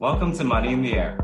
Welcome to Money in the Air,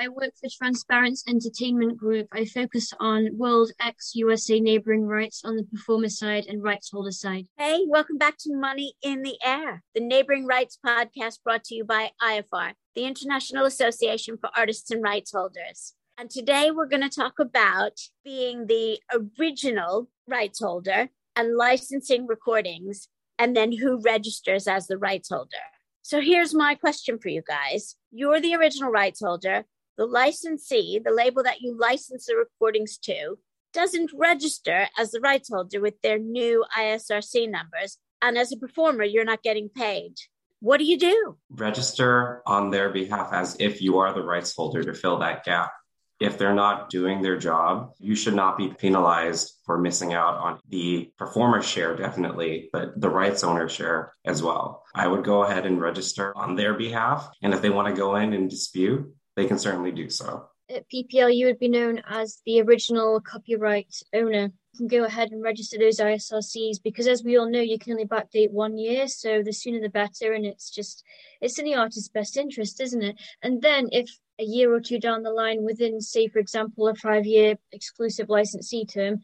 I work for Transparence Entertainment Group. I focus on World X USA neighboring rights on the performer side and rights holder side. Hey, welcome back to Money in the Air, the neighboring rights podcast brought to you by IFR, the International Association for Artists and Rights Holders. And today we're going to talk about being the original rights holder and licensing recordings, and then who registers as the rights holder. So here's my question for you guys. You're the original rights holder. The licensee, the label that you license the recordings to, doesn't register as the rights holder with their new ISRC numbers. And as a performer, you're not getting paid. What do you do? Register on their behalf as if you are the rights holder to fill that gap. If they're not doing their job, you should not be penalized for missing out on the performer share, definitely, but the rights owner share as well. I would go ahead and register on their behalf. And if they want to go in and dispute, they can certainly do so at PPL, you would be known as the original copyright owner. You can go ahead and register those ISRCs because, as we all know, you can only backdate one year. So the sooner the better. And it's just, it's in the artist's best interest, isn't it? And then if a year or two down the line, within, say, for example, a five year exclusive licensee term,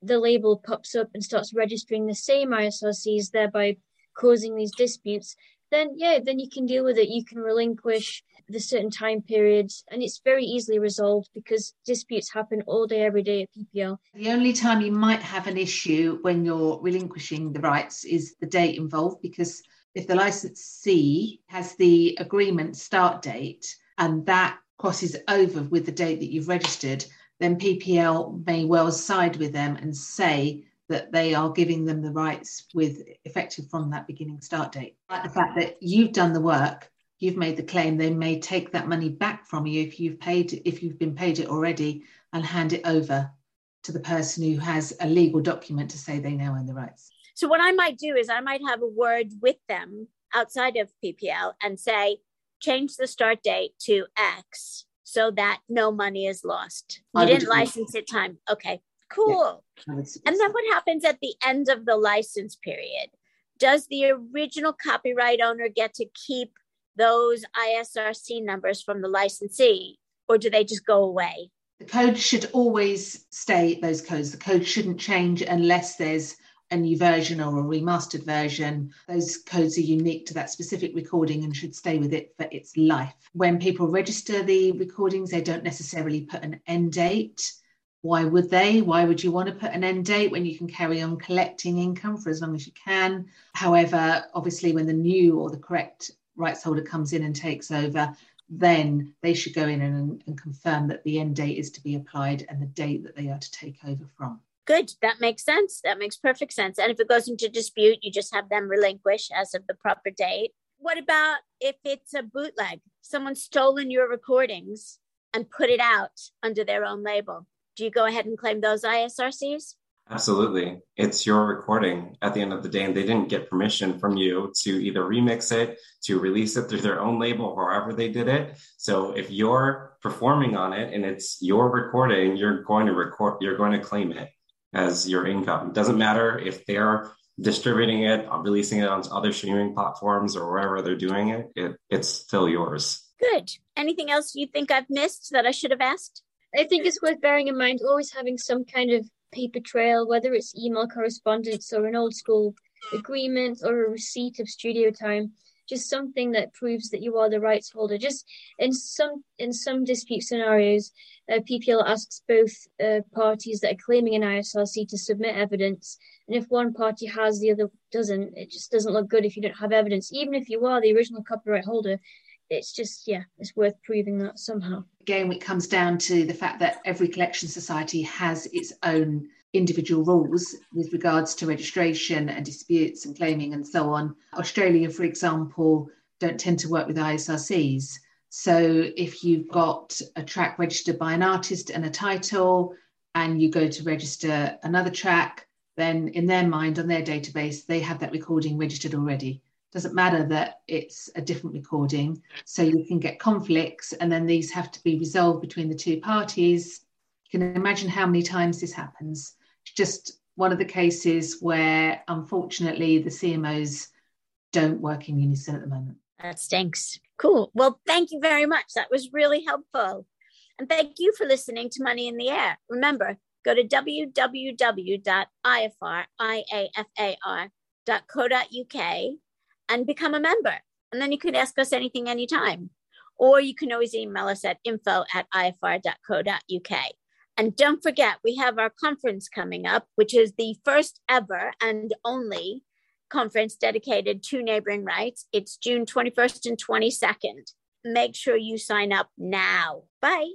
the label pops up and starts registering the same ISRCs, thereby causing these disputes, then yeah, then you can deal with it. You can relinquish the certain time periods, and it's very easily resolved because disputes happen all day, every day at PPL. The only time you might have an issue when you're relinquishing the rights is the date involved, because if the licensee has the agreement start date and that crosses over with the date that you've registered, then PPL may well side with them and say that they are giving them the rights with effective from that beginning start date. Like the fact that you've done the work you've made the claim, they may take that money back from you if you've paid if you've been paid it already and hand it over to the person who has a legal document to say they now own the rights. So what I might do is I might have a word with them outside of PPL and say, change the start date to X so that no money is lost. You I didn't license it time. Okay, cool. Yeah. And then what happens at the end of the license period? Does the original copyright owner get to keep those ISRC numbers from the licensee, or do they just go away? The code should always stay those codes. The code shouldn't change unless there's a new version or a remastered version. Those codes are unique to that specific recording and should stay with it for its life. When people register the recordings, they don't necessarily put an end date. Why would they? Why would you want to put an end date when you can carry on collecting income for as long as you can? However, obviously, when the new or the correct rights holder comes in and takes over, then they should go in and, and confirm that the end date is to be applied and the date that they are to take over from. Good. That makes sense. That makes perfect sense. And if it goes into dispute, you just have them relinquish as of the proper date. What about if it's a bootleg? Someone's stolen your recordings and put it out under their own label. Do you go ahead and claim those ISRCs? Absolutely. It's your recording at the end of the day, and they didn't get permission from you to either remix it, to release it through their own label, however they did it. So if you're performing on it and it's your recording, you're going to record, you're going to claim it as your income. It doesn't matter if they're distributing it, releasing it on other streaming platforms or wherever they're doing it, it it's still yours. Good. Anything else you think I've missed that I should have asked? I think it's worth bearing in mind always having some kind of paper trail, whether it's email correspondence or an old school agreement or a receipt of studio time, just something that proves that you are the rights holder. Just in some in some dispute scenarios, uh, PPL asks both uh, parties that are claiming an ISRC to submit evidence, and if one party has, the other doesn't. It just doesn't look good if you don't have evidence, even if you are the original copyright holder it's just yeah it's worth proving that somehow. Again it comes down to the fact that every collection society has its own individual rules with regards to registration and disputes and claiming and so on. Australia for example don't tend to work with isrcs So if you've got a track registered by an artist and a title, and you go to register another track, then in their mind, on their database, they have that recording registered already. Doesn't matter that it's a different recording. So you can get conflicts, and then these have to be resolved between the two parties. You can imagine how many times this happens. Just one of the cases where, unfortunately, the CMOs don't work in unison at the moment. That stinks. Cool. Well, thank you very much. That was really helpful. And thank you for listening to Money in the Air. Remember, go to www.ifar.co.uk and become a member. And then you can ask us anything anytime. Or you can always email us at info at ifr.co.uk. And don't forget, we have our conference coming up, which is the first ever and only conference dedicated to neighboring rights. It's June 21st and 22nd. Make sure you sign up now. Bye.